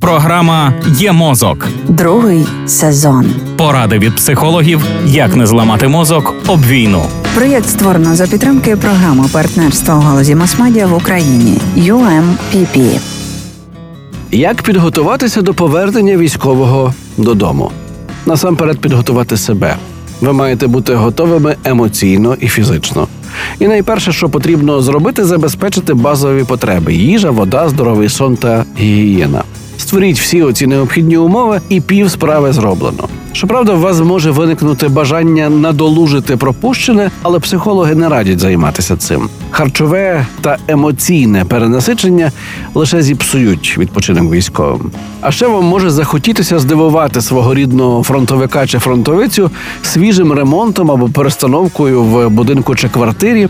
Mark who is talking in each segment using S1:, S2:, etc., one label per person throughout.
S1: Програма Є мозок.
S2: Другий сезон.
S1: Поради від психологів, як не зламати мозок об війну.
S2: Проєкт створено за підтримки програми партнерства у галузі масмедіа в Україні UMPP.
S3: Як підготуватися до повернення військового додому? Насамперед підготувати себе. Ви маєте бути готовими емоційно і фізично. І найперше, що потрібно зробити, забезпечити базові потреби: їжа, вода, здоровий сон та гігієна. Створіть всі оці необхідні умови, і пів справи зроблено. Щоправда, у вас може виникнути бажання надолужити пропущене, але психологи не радять займатися цим. Харчове та емоційне перенасичення лише зіпсують відпочинок військовим. А ще вам може захотітися здивувати свого рідного фронтовика чи фронтовицю свіжим ремонтом або перестановкою в будинку чи квартирі,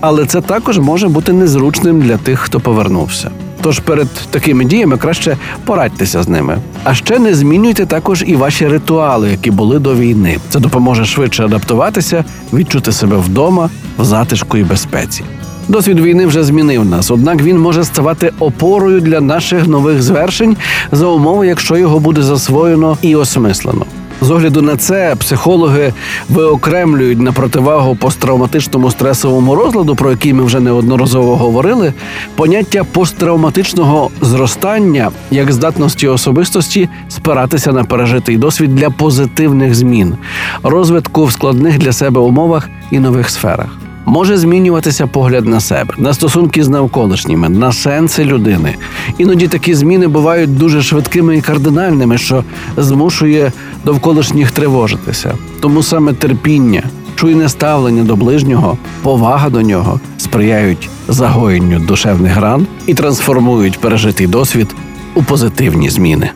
S3: але це також може бути незручним для тих, хто повернувся. Тож перед такими діями краще порадьтеся з ними. А ще не змінюйте також і ваші ритуали, які були до війни. Це допоможе швидше адаптуватися, відчути себе вдома, в затишку і безпеці. Досвід війни вже змінив нас, однак він може ставати опорою для наших нових звершень за умови, якщо його буде засвоєно і осмислено. З огляду на це психологи виокремлюють на противагу посттравматичному стресовому розладу, про який ми вже неодноразово говорили, поняття посттравматичного зростання як здатності особистості спиратися на пережитий досвід для позитивних змін, розвитку в складних для себе умовах і нових сферах. Може змінюватися погляд на себе, на стосунки з навколишніми, на сенси людини. Іноді такі зміни бувають дуже швидкими і кардинальними, що змушує довколишніх тривожитися. Тому саме терпіння, чуйне ставлення до ближнього, повага до нього сприяють загоєнню душевних ран і трансформують пережитий досвід у позитивні зміни.